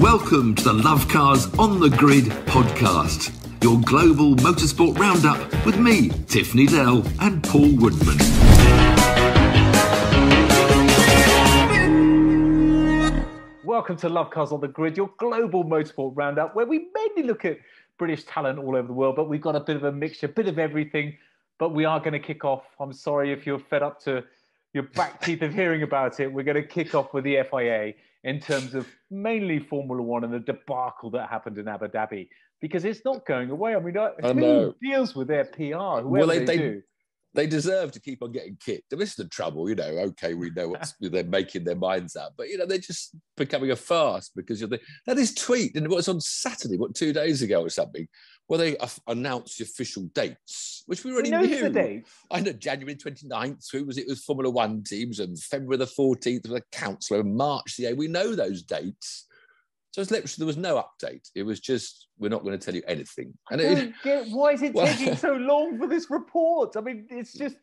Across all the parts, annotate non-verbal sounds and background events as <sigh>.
Welcome to the Love Cars on the Grid podcast, your global motorsport roundup with me, Tiff Needell, and Paul Woodman. Welcome to Love Cars on the Grid, your global motorsport roundup, where we mainly look at British talent all over the world, but we've got a bit of a mixture, a bit of everything. But we are going to kick off. I'm sorry if you're fed up to your back teeth of hearing about it. We're going to kick off with the FIA in terms of mainly Formula One and the debacle that happened in Abu Dhabi because it's not going away. I mean, uh, I who know. deals with their PR? Whoever Well, they- they, do. They deserve to keep on getting kicked. This is the trouble, you know. Okay, we know what <laughs> they're making their minds up, but you know they're just becoming a farce because of the now this tweet and it was on Saturday, what two days ago or something, where they uh, announced the official dates, which we already knows knew. I know January 29th, who was it was Formula One teams, and February the 14th with a councillor, and March the 8th. We know those dates. So it's literally there was no update. It was just we're not going to tell you anything. And it, get- why is it <laughs> Well- taking so long for this report? I mean, it's <laughs> just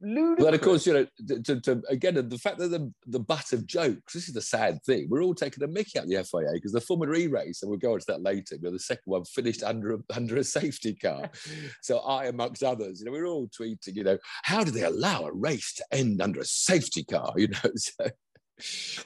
ludicrous. But of course, you know, to, to, again, the fact that the, the butt of jokes, this is the sad thing. We're all taking a mickey out of the FIA because the Formula E race, and we'll go into that later, but the second one finished under a, <laughs> under a safety car. <laughs> so I, amongst others, you know, we're all tweeting, you know, how do they allow a race to end under a safety car? You know, <laughs> so.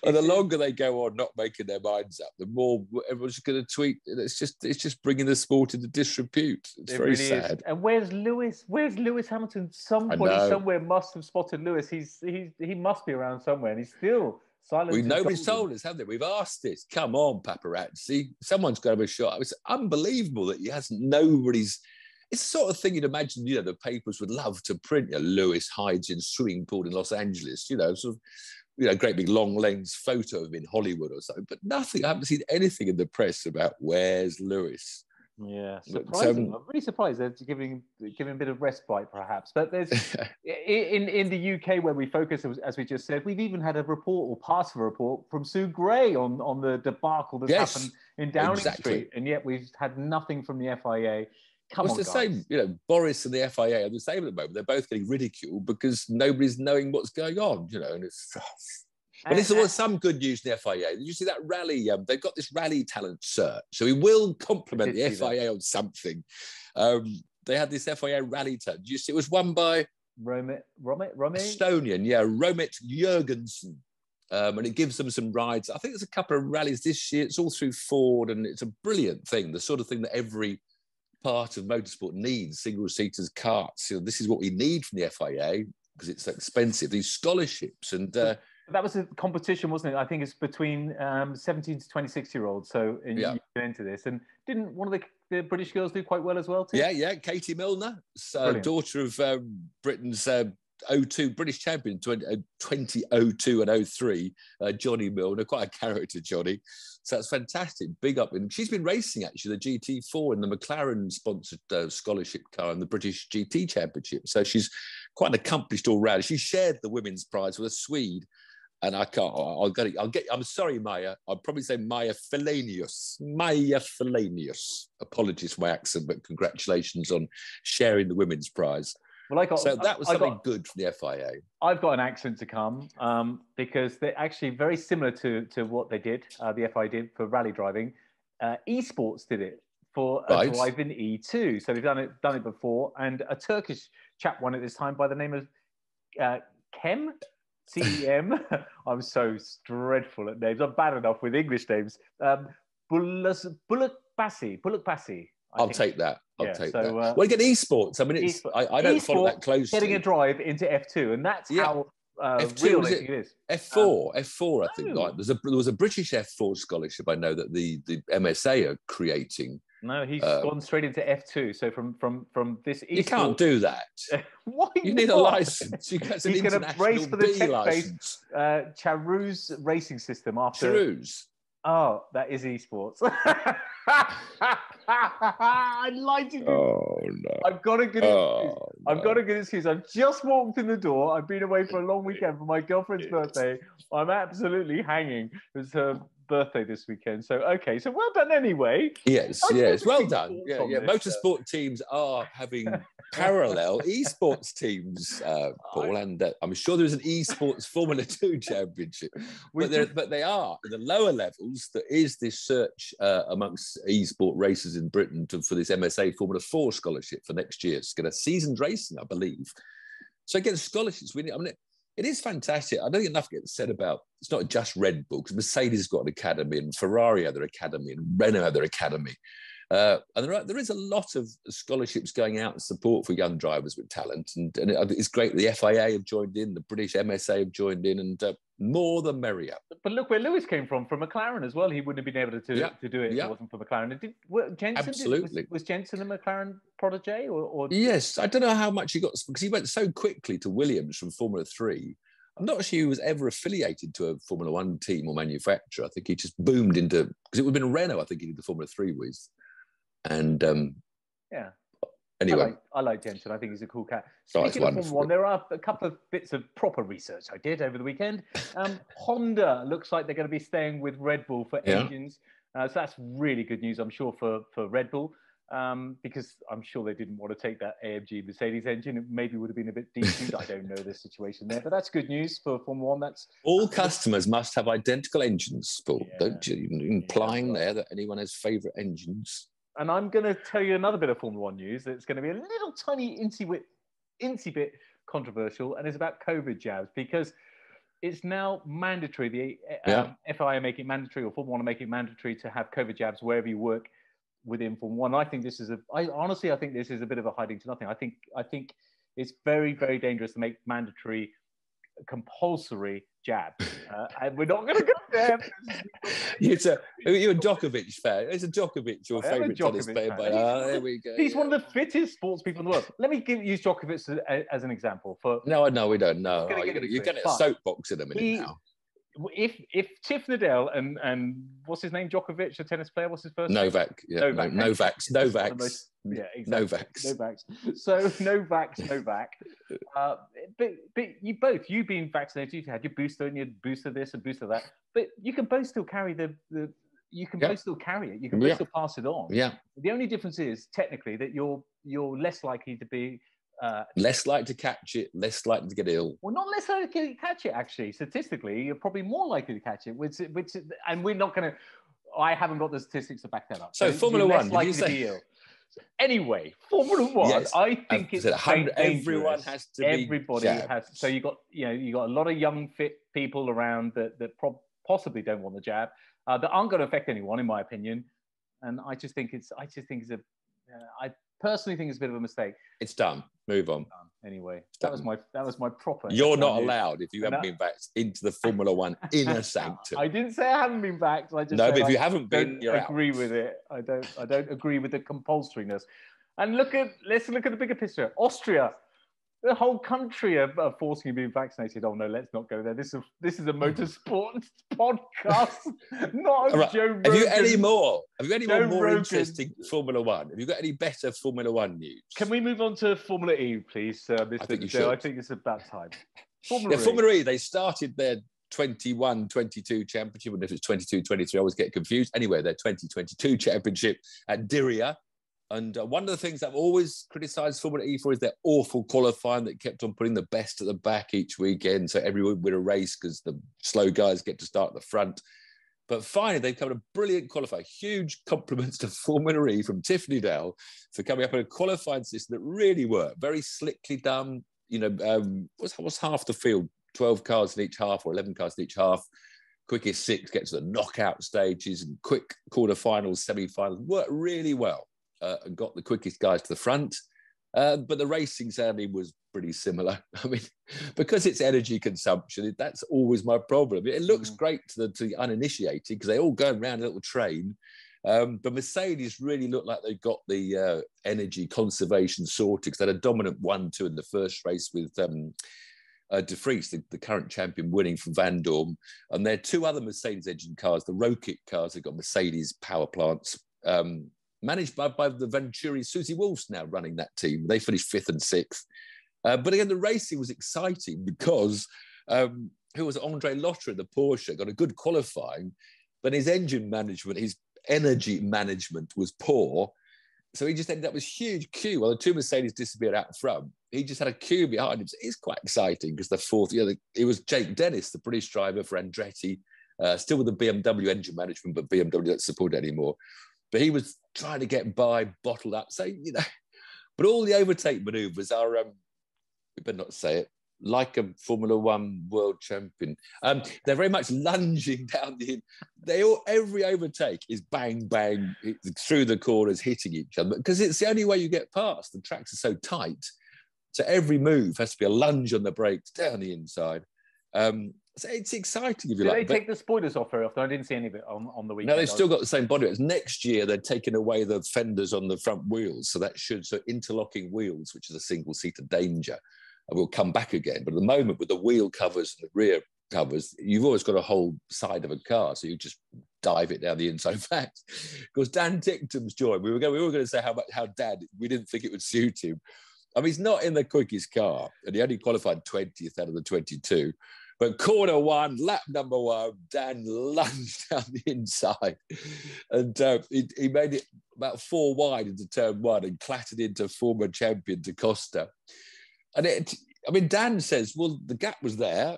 And the longer they go on not making their minds up, the more everyone's going to tweet. It's just it's just bringing the sport into disrepute. It's It very really is. sad. And where's Lewis? Where's Lewis Hamilton? Somebody somewhere must have spotted Lewis. He's he he must be around somewhere, and he's still silent. We as nobody's told us, have they? We've asked this. Come on, paparazzi. Someone's got to have a shot. It's unbelievable that he hasn't. Nobody's. It's the sort of thing you'd imagine. You know, the papers would love to print. You know, Lewis hides in swimming pool in Los Angeles. You know, sort of. You know, great big long lens photo of him in Hollywood or something, but nothing. I haven't seen anything in the press about where's Lewis. Yeah, But, surprising. um, I'm really surprised they're giving giving a bit of respite, perhaps. But there's <laughs> in in the UK where we focus, as- as we just said, we've even had a report or part of a report from Sue Gray on on the debacle that's Yes, happened in Downing exactly. Street, and yet we've had nothing from the FIA. Come Well, on, it's the guys. same. You know, Boris and the FIA are the same at the moment. They're both getting ridiculed because nobody's knowing what's going on. You know, and it's. But this <sighs> And- was some good news in the FIA. Did you see that rally? Um, they've got this rally talent cert, so we will compliment <laughs> the see that. FIA on something. Um, they had this FIA rally talent. You see? It was won by Romet, Romet, Romet. Estonian, yeah, Romet Jürgenson. Um, and it gives them some rides. I think there's a couple of rallies this year. It's all through Ford, and it's a brilliant thing. The sort of thing that every part of motorsport needs: single seaters, carts. You know, this is what we need from the FIA because it's expensive. These scholarships, and uh, That was a competition, wasn't it? I think it's between um, 17 to 26 year olds. So Yeah. you get into this. And didn't one of the, the British girls do quite well as well? Too? Yeah, yeah, Katie Milner, uh, daughter of um, Britain's uh, 02 British champion 20, uh, 2002 and 03, uh, Johnny Milner, quite a character, Johnny. So that's fantastic. Big up. And she's been racing actually the GT4 in the McLaren sponsored uh, scholarship car in the British GT Championship. So she's quite an accomplished all round. She shared the women's prize with a Swede. And I can't, I'll get it. I'll get, I'm sorry, Maya. I'll probably say Maya Felanius. Maya Felanius. Apologies for my accent, but congratulations on sharing the women's prize. Well, I got, So that was I something got, good for the FIA. I've got an accent to come um, because they're actually very similar to, to what they did, uh, the FIA did for rally driving. Uh, esports did it for a Right. drive in E2. So they've done it, done it before. And a Turkish chap won it this time by the name of uh, Kem. CEM. <laughs> I'm so dreadful at names. I'm bad enough with English names. Um, Bullock Bassi. Bölükbaşı. I I'll think. take that. I'll Yeah, take so, that. uh, well, again, esports. I mean, it's I, I don't follow that closely. Getting a drive into F2, and that's Yeah. how uh, F2 real it? it is. F4, F4. I think no. like there's a there was a British F4 scholarship. I know that the the MSA are creating. No, he's Uh, gone straight into F2. So from from from this, You can't do that. <laughs> Why You need a license. You get an He's gonna international race for the B license. Uh, Charouz racing system after. Charouz. Oh, that is esports. <laughs> I lied to you. Oh no. I've got a good oh, excuse. Oh, I've got no. a good excuse. I've just walked in the door. I've been away for a long weekend for my girlfriend's birthday. I'm absolutely hanging. It was her um, birthday this weekend. So, okay. So, well done anyway. Yes, I yes. Well done. Yeah, yeah. this, uh, Motorsport teams are having <laughs> parallel esports teams, uh, Paul, and uh, I'm sure there's an esports Formula Two <laughs> championship. But, but they are in the lower levels. There is this search uh, amongst esport racers in Britain to, for this MSA Formula Four scholarship for next year. It's going to seasoned racing, I believe. So again, scholarships. We, need. I mean, it is fantastic. I don't think enough gets said about it's not just Red Bull because Mercedes has got an academy and Ferrari have their academy and Renault have their academy. Uh, and there, are, there is a lot of scholarships going out and support for young drivers with talent. And, and it, it's great the FIA have joined in, the British MSA have joined in, and uh, more the merrier. But look where Lewis came from, from McLaren as well. He wouldn't have been able to, yeah. to do it yeah. if it wasn't for McLaren. Did, Jenson, Absolutely. Did, was, was, Jenson a McLaren protege? Or, or, Yes, I don't know how much he got, because he went so quickly to Williams from Formula 3 I'm not sure he was ever affiliated to a Formula One team or manufacturer. I think he just boomed into because it would have been Renault. I think he did the Formula Three with, and um, yeah. Anyway, I like, I like Jenson. I think he's a cool cat. Speaking oh, of Formula One, there are a couple of bits of proper research I did over the weekend. Um, <laughs> Honda looks like they're going to be staying with Red Bull for yeah. engines. Uh, so that's really good news, I'm sure, for, for Red Bull um, because I'm sure they didn't want to take that AMG Mercedes engine. It maybe would have been a bit decent. I don't know the situation there, but that's good news for Formula One. That's all customers must have identical engines, Paul. Yeah. Don't you? Implying yeah, there that anyone has favourite engines. And I'm going to tell you another bit of Formula One news that's going to be a little tiny incy bit, incy bit controversial, and it's about COVID jabs because it's now mandatory. The um, yeah. FIA make it mandatory, or Formula One make it mandatory to have COVID jabs wherever you work within Formula One. I think this is a. I honestly, I think this is a bit of a hiding to nothing. I think I think it's very very dangerous to make mandatory, compulsory jab. <laughs> Uh, and we're not going to go there. it's a <laughs> you're a Djokovic fan. It's a Djokovic your favourite tennis player. Uh, there we go. He's one of the fittest sports people in the world. Let me give, use Djokovic as, as, an example. For no, no, we don't know. Oh, you're going to soapbox in a minute he, now if if Tiff Needell and and what's his name Djokovic, the tennis player, what's his first Novak, name? yeah, Novak, no, Novaks, Novaks, most, yeah, <laughs> exactly. Novaks, Novaks. So <laughs> Novaks, Novak. Uh, but but you both you being vaccinated, you've had your booster and your booster this and booster that, but you can both still carry the the. You can both still carry it. You can both yeah. still pass it on. Yeah. The only difference is technically that you're you're less likely to be uh, less likely to catch it, less likely to get ill. Well, not less likely to catch it. Actually, statistically, you're probably more likely to catch it. Which, which, and we're not going to. I haven't got the statistics to back that up. So, so Formula One, likely to be ill. Anyway, Formula One, yes. I think it's everyone has to Everybody has. So you got you know you got a lot of young fit people around that that possibly don't want the jab uh, that aren't going to affect anyone, in my opinion. And I just think it's I just think it's a uh, I personally think it's a bit of a mistake. It's done. Move on. Anyway, that was my that was my proper. You're not allowed if you haven't been backed into the Formula One <laughs> inner sanctum. I didn't say I haven't been backed. I just no, but if I you haven't been, you're agree out. with it. I don't. I don't agree with the compulsoriness. And look at let's look at the bigger picture. Austria the whole country are, are, forcing you to be vaccinated. Oh no, let's not go there. This is this is a motorsport <laughs> podcast, <laughs> not right. Joe Rogan. Have you any more? Have you any Joe more, more interesting Formula One? Have you got any better Formula One news? Can we move on to Formula E, please, uh, Mr. I think, you should. I think it's about time. <laughs> Formula, yeah, e. Formula E. They started their 21 22 championship, and if it's 22 23, I always get confused. Anyway, their 2022 championship at Diriyah and uh, one of the things I've always criticised Formula E for is their awful qualifying that kept on putting the best at the back each weekend. So everyone would a race because the slow guys get to start at the front. But finally, they've come a brilliant qualifier. Huge <laughs> compliments to Formula E from Tiffany Needell for coming up with a qualifying system that really worked. Very slickly done. You know, um, what's, what's half the field? 12 cars in each half or 11 cars in each half. Quickest six get to the knockout stages and quick quarterfinals, semi-finals. Worked really well uh, and got the quickest guys to the front. Uh, but the racing sadly was pretty similar. <laughs> I mean, because it's energy consumption, that's always my problem. It looks mm. great to the, to the uninitiated because they all go around a little train. Um, but Mercedes really looked like they got the uh, energy conservation sorted because they had a dominant one-two in the first race with um, uh, De Vries, the, the, current champion, winning from Vandoorne. And there are two other Mercedes engine cars, the ROKiT cars, they've got Mercedes power plants. Um, managed by, by the Venturi Susie Wolff's now running that team. They finished fifth and sixth. Uh, but again, the racing was exciting because um, who was Andre Lotterer, the Porsche, got a good qualifying, but his engine management, his energy management was poor. so he just ended up with huge queue. Well, the two Mercedes disappeared out front. He just had a queue behind him. So it's quite exciting because the fourth, you know, it was Jake Dennis, the British driver for Andretti, uh, still with the BMW engine management, but BMW don't support it anymore. But he was trying to get by, bottled up. So, you know, <laughs> but all the overtake maneuvers are, um, we better not say it, like a Formula One world champion. Um, they're very much lunging <laughs> down the. They all every overtake is bang bang through the corners, hitting each other because it's the only way you get past. The tracks are so tight, so every move has to be a lunge on the brakes down the inside. Um, so it's exciting if you Do like. they take the spoilers off very often? I didn't see any of it on, on the weekend. No, they've still got the same body. Next year, they're taking away the fenders on the front wheels. So that should, so interlocking wheels, which is a single seater danger, will come back again. But at the moment, with the wheel covers and the rear covers, you've always got a whole side of a car. So you just dive it down the inside. <laughs> In fact, because Dan Ticktum's joined, we were going, we were going to say how, how Dan, we didn't think it would suit him. I mean, he's not in the quickest car, and he only qualified 20th out of the 22. But corner one, lap number one, Dan lunged <laughs> down the inside. And uh, he, he, made it about four wide into turn one and clattered into former champion Da Costa. And it, I mean, Dan says, well, the gap was there.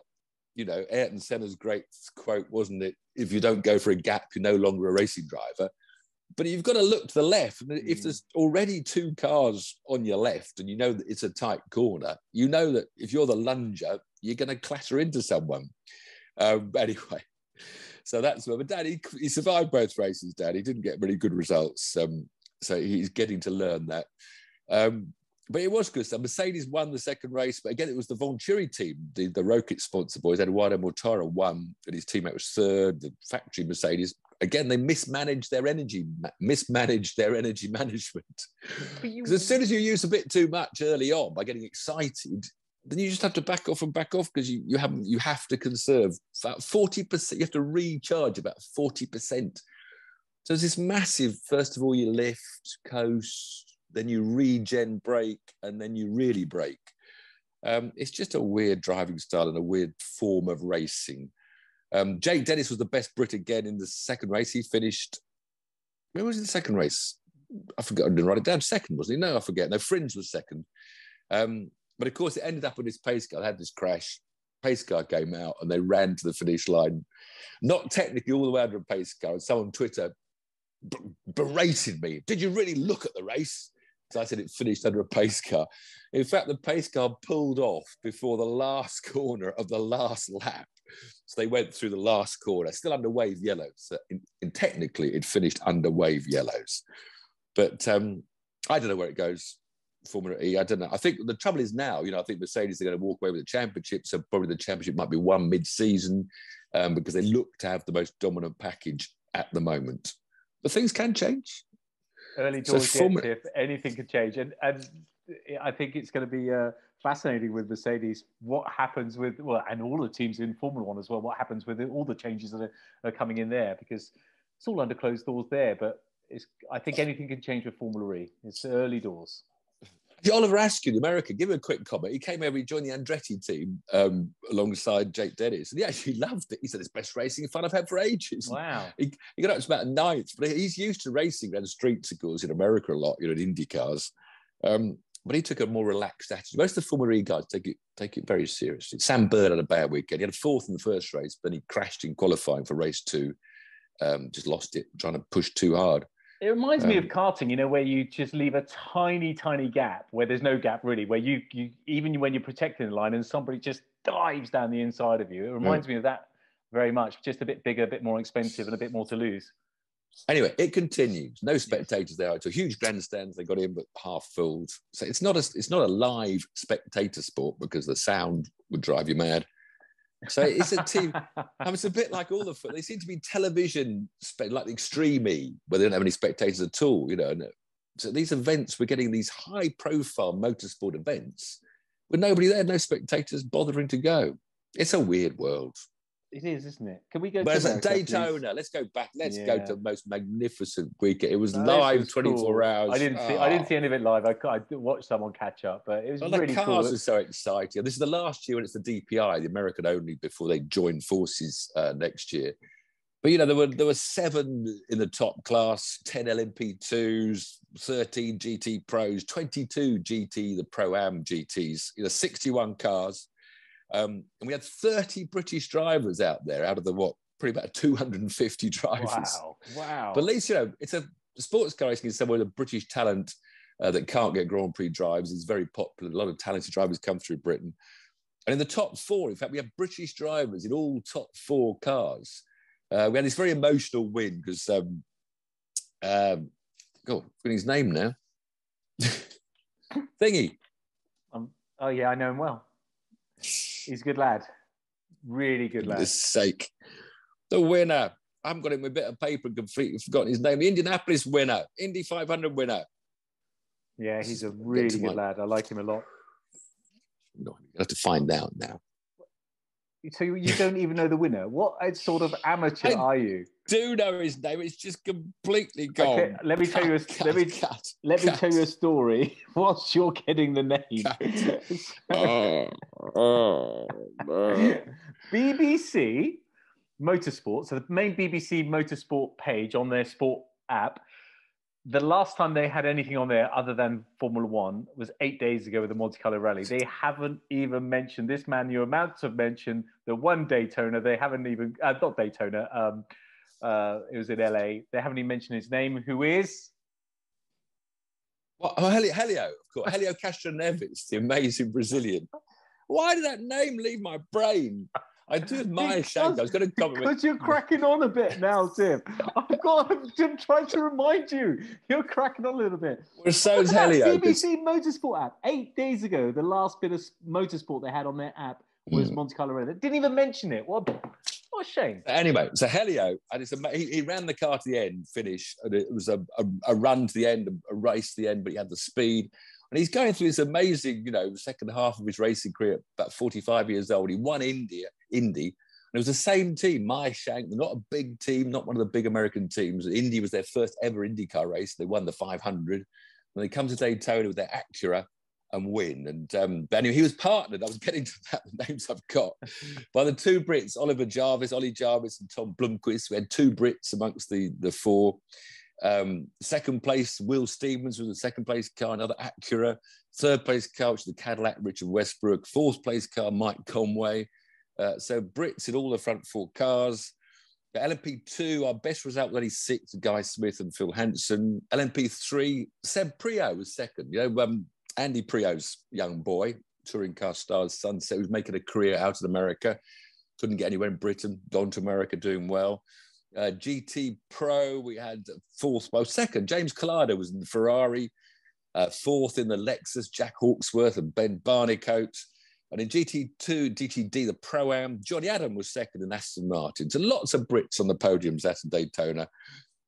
You know, Ayrton Senna's great quote, wasn't it? If you don't go for a gap, you're no longer a racing driver. But you've got to look to the left. And if there's already two cars on your left and you know that it's a tight corner, you know that if you're the lunger, you're going to clatter into someone. Um, <laughs> anyway, so that's where. But Dad, he, he, survived both races. Dad, he didn't get really good results, um, so he's getting to learn that. Um, but it was good. So Mercedes won the second race, but again, it was the Venturi team, the, the ROKiT sponsor boys. Eduardo Mortara won, and his teammate was third. The factory Mercedes again, they mismanaged their energy, mismanaged their energy <laughs> management. Because as soon as you use a bit too much early on by getting excited, then you just have to back off and back off because you, you haven't you have to conserve about 40%, you have to recharge about 40%. So there's this massive, first of all, you lift, coast, then you regen brake, and then you really brake. Um, it's just a weird driving style and a weird form of racing. Um, Jake Dennis was the best Brit again in the second race. He finished, where was he the second race? I forgot, I didn't write it down. Second, wasn't he? No, I forget. No, Frijns was second. Um, but of course, it ended up with this pace car. They had this crash. Pace car came out and they ran to the finish line, not technically all the way under a pace car. And someone on Twitter berated me. Did you really look at the race? So I said it finished under a pace car. In fact, the pace car pulled off before the last <laughs> corner of the last lap. So they went through the last corner, still under wave yellows. So in, in technically, it finished under wave yellows. But um, I don't know where it goes. Formula E, I don't know. I think the trouble is now, you know, I think Mercedes are going to walk away with the championship. So probably the championship might be won mid-season um, because they look to have the most dominant package at the moment. But things can change. Early doors, so Formula... if anything could change, and and I think it's going to be uh, fascinating with Mercedes. What happens with well, and all the teams in Formula One as well. What happens with all the changes that are, are coming in there because it's all under closed doors there. But it's I think anything can change with Formula E. It's early doors. Oliver Askew, America, give him a quick comment. He came over, he joined the Andretti team um, alongside Jake Dennis, and he actually <laughs> loved it. He said it's best racing fun I've had for ages. Wow. He, he got up to about ninth, but he's used to racing around the streets, of course, in America a lot, you know, in Indy cars. Um, but he took a more relaxed attitude. Most of the Formula E guys take it take it very seriously. Sam Bird had a bad weekend. He had a fourth in the first race, but then he crashed in qualifying for race two. Um, just lost it, trying to push too hard. It reminds um, me of karting, you know, where you just leave a tiny, tiny gap where there's no gap really, where you, you even when you're protecting the line and somebody just dives down the inside of you. It reminds yeah. me of that very much, just a bit bigger, a bit more expensive, and a bit more to lose. Anyway, it continues. No spectators there. It's a huge grandstands. They got in, but half filled. So it's not a it's not a live spectator sport because the sound would drive you mad. So it's a team. <laughs> I mean, it's a bit like all the. Foot. They seem to be television, like the Extreme where they don't have any spectators at all. You know, and uh, so these events, we're getting these high-profile motorsport events with nobody there, no spectators bothering to go. It's a weird world. It is, isn't it? Can we go Whereas to Daytona? Please? Let's go back. Let's yeah. go to the most magnificent weekend. It was no, live, was 24 cool. hours. I didn't see. Oh. I didn't see any of it live. I, I watched someone catch up, but it was well, really the cars cool. are so exciting. This is the last year when it's the DPI, the American only, before they join forces uh, next year. but you know, there were there were seven in the top class, 10 LMP2s, 13 GT Pros, 22 GT, the Pro Am GTs, you know, 61 cars. Um, and we had 30 British drivers out there out of the what, pretty about 250 drivers. Wow. Wow. But at least, you know, it's a sports car racing is somewhere the British talent uh, that can't get Grand Prix drives is very popular. A lot of talented drivers come through Britain. And in the top four, in fact, we have British drivers in all top four cars. Uh, we had this very emotional win because, um, um, God, i his name now. <laughs> Thingy. Um, oh, yeah, I know him well. He's a good lad. Really good lad. For sake. The winner. I haven't got him a bit of paper and completely forgotten his name. The Indianapolis winner, Indy 500 winner. Yeah, he's a really good lad. I like him a lot. No, you have to find out now. So you don't even know the winner. What sort of amateur I are you? Do know his name? It's just completely gone. Okay, let me tell you. A, cut, let me cut, let cut. me tell you a story. <laughs> Whilst you're getting the name, <laughs> oh, oh. <laughs> BBC Motorsport. So the main BBC Motorsport page on their sport app the last time they had anything on there other than Formula One was eight days ago with the Monte Carlo Rally. They haven't even mentioned this man you're about to mention, the one Daytona. They haven't even, uh, not Daytona, um, uh, it was in LA. They haven't even mentioned his name, who is. Well, oh, Helio, Helio, of course. Helio Castroneves, the amazing Brazilian. Why did that name leave my brain? I do admire Shank. I was going to cover because you're cracking on a bit now, Tim. I've got. I'm trying to remind you. You're cracking on a little bit. Well, so's Helio. BBC Motorsport app. Eight days ago, the last bit of motorsport they had on their app was mm. Monte Carlo. They didn't even mention it. What? What a shame. Anyway, so Helio, and it's a, he, he ran the car to the end, finish, and it was a, a, a run to the end, a race to the end, but he had the speed. And he's going through this amazing, you know, second half of his racing career, about 45 years old. He won India, Indy. And it was the same team, Meyershank, not a big team, not one of the big American teams. Indy was their first ever IndyCar race. They won the 500. And they come to Daytona with their Acura and win. And um, but anyway, he was partnered. I was getting to that, the names I've got, by the two Brits, Oliver Jarvis, Ollie Jarvis, and Tom Blomqvist. We had two Brits amongst the, the four. Um, second place, Will Stevens was the second place car, another Acura. Third place car, which was the Cadillac, Richard Westbrook. Fourth place car, Mike Conway. Uh, so Brits in all the front four cars. LMP2, our best result was only sixth, Guy Smith and Phil Hanson. LMP3, Seb Priaulx was second. You know, um, Andy Priaulx's young boy, touring car star's he was making a career out in America. Couldn't get anywhere in Britain, gone to America doing well uh, GT Pro. We had fourth, well, second. James Calado was in the Ferrari, uh, fourth in the Lexus, Jack Hawksworth and Ben Barnicoat. And in GT2, GTD, the Pro Am, Johnny Adam was second in Aston Martin. So lots of Brits on the podiums at Daytona.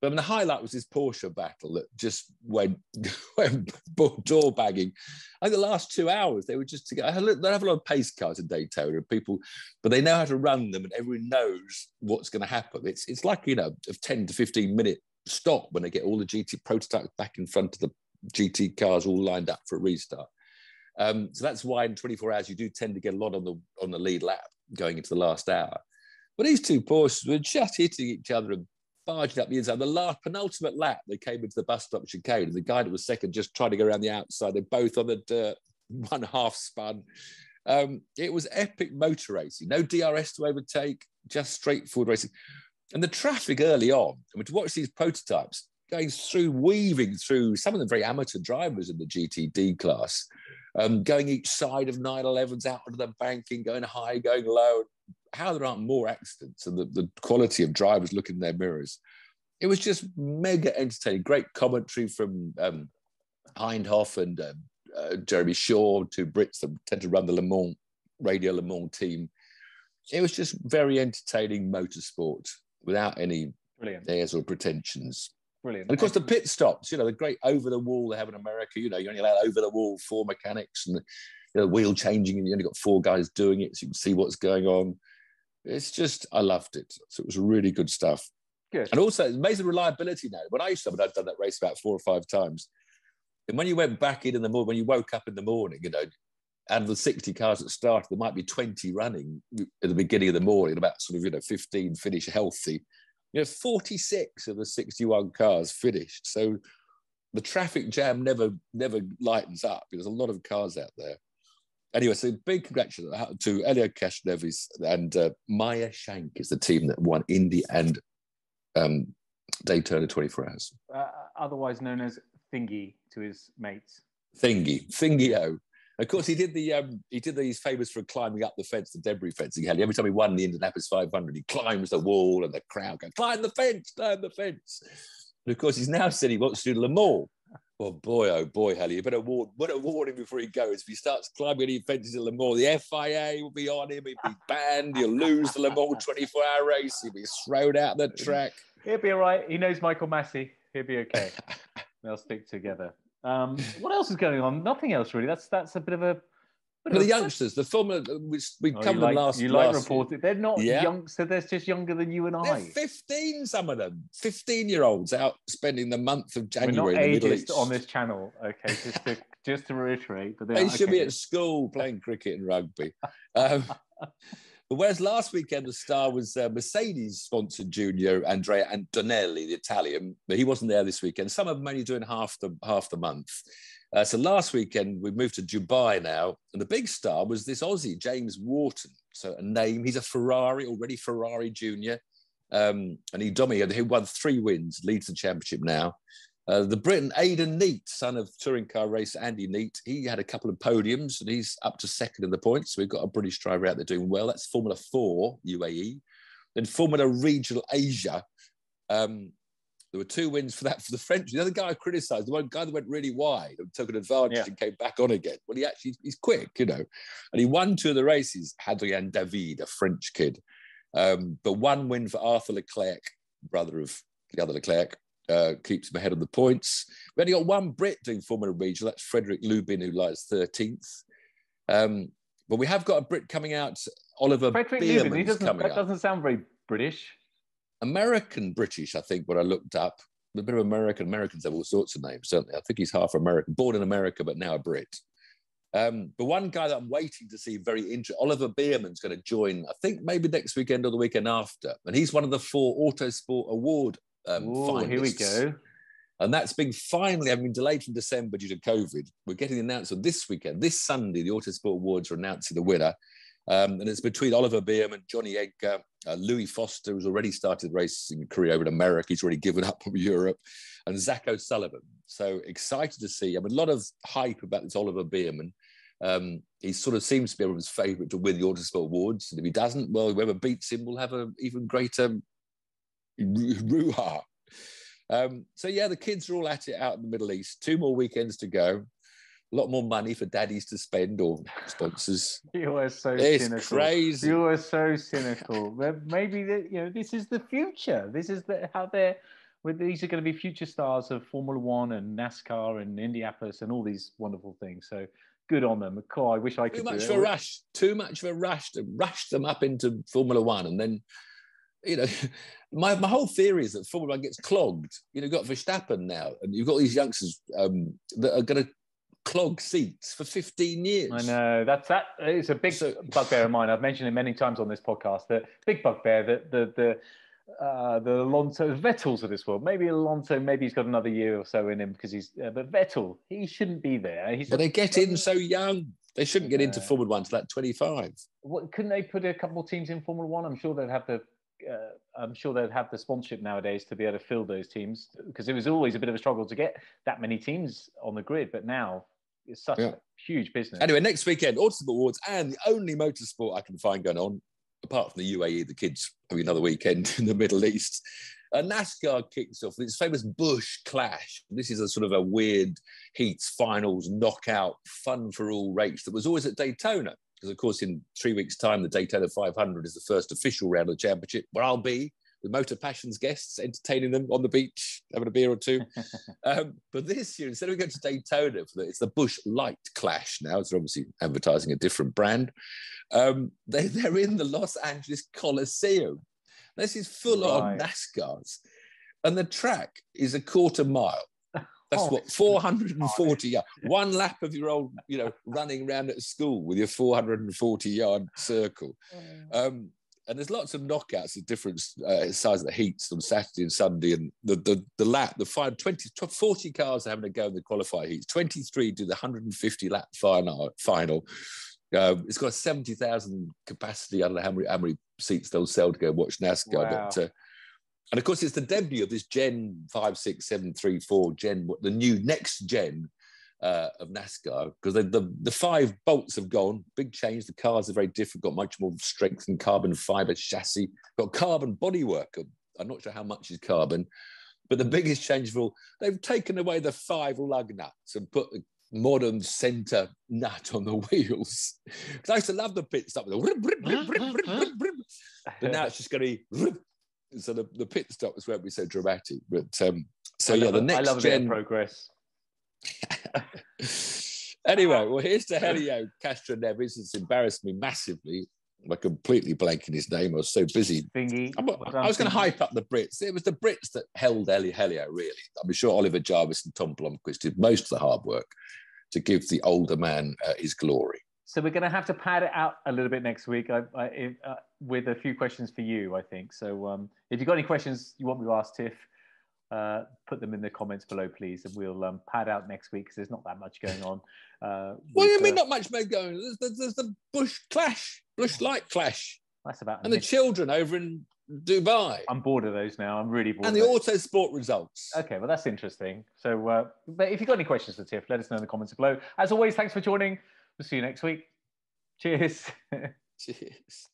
I mean, the highlight was this Porsche battle that just went, <laughs> went door bagging. I think the last two hours they were just together. They have a lot of pace cars in Daytona, people, but they know how to run them, and everyone knows what's going to happen. It's it's like you know a ten to fifteen minute stop when they get all the GT prototypes back in front of the GT cars all lined up for a restart. Um, so that's why in 24 hours you do tend to get a lot on the on the lead lap going into the last hour. But these two Porsches were just hitting each other and barging up the inside. The last penultimate lap, they came into the bus stop chicane. The guy that was second just tried to go around the outside. They're both on the dirt, <laughs> one half spun. Um, it was epic motor racing. No DRS to overtake, just straightforward racing. And the traffic early on, I mean, to watch these prototypes going through, weaving through some of the very amateur drivers in the GTD class, um, going each side of 911s out onto the banking, going high, going low, how there aren't more accidents and the, the quality of drivers looking in their mirrors. It was just mega entertaining. Great commentary from um, Hindhaugh and uh, uh, Jeremy Shaw, two Brits that tend to run the Le Mans, Radio Le Mans team. It was just very entertaining motorsport without any Brilliant. airs or pretensions. Brilliant. And of course, the pit stops, you know, the great over the wall they have in America, you know, you're only allowed over the wall four mechanics and you know, wheel changing, and you only got four guys doing it, so you can see what's going on. It's just, I loved it. So it was really good stuff. Good. And also, amazing reliability now. When I used to, when I'd done that race about four or five times. And when you went back in in the morning, when you woke up in the morning, you know, out of the 60 cars that started, there might be 20 running at the beginning of the morning, about sort of, you know, 15 finish healthy. You know, 46 of the 61 cars finished. So the traffic jam never never lightens up. There's a lot of cars out there. Anyway, so big congratulations to Helio Castroneves and uh, Meyer Shank is the team that won Indy and um, Daytona 24 Hours. Uh, otherwise known as Thingy to his mates. Thingy, Thingy-O. Of course, he did the um, he did these famous for climbing up the fence, the debris fence. He had every time he won the Indianapolis 500, he climbs the wall, and the crowd go, "Climb the fence, climb the fence." And of course, he's now said he wants to do Le Mans. Well, boy, oh boy, Helly, you better warn, better warn him before he goes. If he starts climbing any fences in Le Mans, the FIA will be on him. He'll be <laughs> banned. He'll lose the Le Mans 24 hour race. He'll be thrown out the track. He'll be all right. He knows Michael Masi. He'll be okay. <laughs> They'll stick together. Um, what else is going on? Nothing else really. That's that's a bit of a. For the youngsters, the Formula, which we Oh, covered like, last. you like last reported. They're not Yeah. youngsters. They're just younger than you and They're I. 15, some of them. 15 year olds out spending the month of We're January not in the Middle ageist East. on this channel. Okay, just to <laughs> just to reiterate. But They they're- should be at school playing cricket and rugby. <laughs> Um, but whereas last weekend the star was uh, Mercedes sponsored junior Andrea Antonelli, the Italian, but he wasn't there this weekend. Some of them only doing half the half the month. Uh, so last weekend we moved to Dubai now, and the big star was this Aussie James Wharton. So a name, he's a Ferrari already Ferrari junior, um, and he dominated. He won three wins, leads the championship now. Uh, the Briton Aiden Neate, son of touring car racer Andy Neate, he had a couple of podiums and he's up to second in the points. So we've got a British driver out there doing well. That's Formula 4 UAE. Then Formula Regional Asia. Um, there were two wins for that for the French. The other guy I criticised, the one guy that went really wide and took an advantage Yeah. and came back on again. Well, he actually he's quick, you know, and he won two of the races. Hadrian David, a French kid, um, but one win for Arthur Leclerc, brother of the other Leclerc, uh, keeps him ahead of the points. We only got one Brit doing Formula Regional. That's Frederick Lubin, who lies 13th. Um, but we have got a Brit coming out. Oliver Frederick Lubin. He doesn't. That doesn't sound very British. American British, I think, what I looked up. A bit of American. Americans have all sorts of names, they? I think he's half American, born in America, but now a Brit. Um, but one guy that I'm waiting to see very interesting, Oliver Bearman's going to join, I think maybe next weekend or the weekend after. And he's one of the four Autosport Award um, Oh, here we go. And that's been finally, having been delayed from December due to COVID. We're getting the announcement this weekend. This Sunday, the Autosport Awards are announcing the winner. Um, and it's between Oliver Bearman, Johnny Edgar, uh, Louis Foster, has already started racing career over in America. He's already given up <laughs> from Europe, and Zach O'Sullivan. So excited to see. I mean, a lot of hype about this Oliver Bearman. Um, he sort of seems to be everyone's favourite to win the Autosport Awards. And if he doesn't, well, whoever beats him will have an even greater <laughs> ruha. Um, so yeah, the kids are all at it out in the Middle East. Two more weekends to go. A lot more money for daddies to spend or sponsors. You are so It's cynical. crazy. You are so cynical. Maybe that you know this is the future. This is the how they're. With these are going to be future stars of Formula One and NASCAR and Indianapolis and all these wonderful things. So good on them. Cool. I wish I could. Too much do of a rush. Too much of a rush to rush them up into Formula One, and then, you know, <laughs> my, my whole theory is that Formula One gets clogged. You know, you've got Verstappen now, and you've got these youngsters um, that are going to clog seats for 15 years. I know that's that. It's a big So- bugbear of mine. I've mentioned it many times on this podcast. The big bugbear that the the uh, the Alonso Vettel's of this world. Maybe Alonso. Maybe he's got another year or so in him because he's. Uh, but Vettel, he shouldn't be there. He's. But they get in so young. They shouldn't get into Formula One till that 25. What, couldn't they put a couple of teams in Formula One? I'm sure they'd have the. Uh, I'm sure they'd have the sponsorship nowadays to be able to fill those teams because it was always a bit of a struggle to get that many teams on the grid. But now it's such Yeah. a huge business. Anyway, next weekend, Autosport Awards, and the only motorsport I can find going on, apart from the UAE, the kids having another weekend <laughs> in the Middle East. Uh, NASCAR kicks off with its famous Busch Clash. This is a sort of a weird heats, finals, knockout, fun for all race that was always at Daytona. Because, of course, in three weeks' time, the Daytona 500 is the first official round of the championship, where I'll be with Motor Passions guests, entertaining them on the beach, having a beer or two. <laughs> Um, but this year, instead of going to Daytona, for the, it's the Busch Light Clash now. It's obviously advertising a different brand. Um, they, they're in the Los Angeles Coliseum. This is full on NASCARs. And the track is a quarter mile. That's Oh, what 440 yards. One lap of your old, you know, running around at school with your 440 yard circle. <laughs> Um, and there's lots of knockouts at different uh, size of the heats on Saturday and Sunday. And the the, the lap, the five, 20, 40 cars are having to go in the qualify heats. 23 do the 150 lap final. final. Uh, it's got a 70,000 capacity. I don't know how many, how many seats they'll sell to go watch NASCAR. Wow. But, uh, and of course, it's the debut of this Gen 5, 6, 7, 3, 4, Gen, the new next gen uh, of NASCAR because the, the, five bolts have gone. Big change. The cars are very different. Got much more strength and carbon fiber chassis. Got carbon bodywork. I'm not sure how much is carbon, but the biggest change of all, they've taken away the five lug nuts and put the modern center nut on the <laughs> wheels. Because I used to love the pit stop. but now it's just going to. Be. So the, the pit stops won't be so dramatic. But um, so yeah, the next I love gen progress. <laughs> anyway, well, here's to Helio Castroneves. It's embarrassed me massively. I'm completely blanking his name. I was so busy. Thingy. I was going to hype up the Brits. It was the Brits that held Helio, really. I'm sure Oliver Jarvis and Tom Blomqvist did most of the hard work to give the older man uh, his glory. So we're going to have to pad it out a little bit next week I, I, uh, with a few questions for you, I think. So um, if you've got any questions you want me to ask Tiff, uh, put them in the comments below, please, and we'll um, pad out next week because there's not that much going on. Uh, what do you mean, uh, not much going on? There's, there's, there's, the Busch clash, Busch light clash. That's about and the children over in Dubai. I'm bored of those now. I'm really bored. And the auto sport results. Okay, well that's interesting. So, uh, but if you've got any questions for Tiff, let us know in the comments below. As always, thanks for joining. We'll see you next week. Cheers. <laughs> Cheers.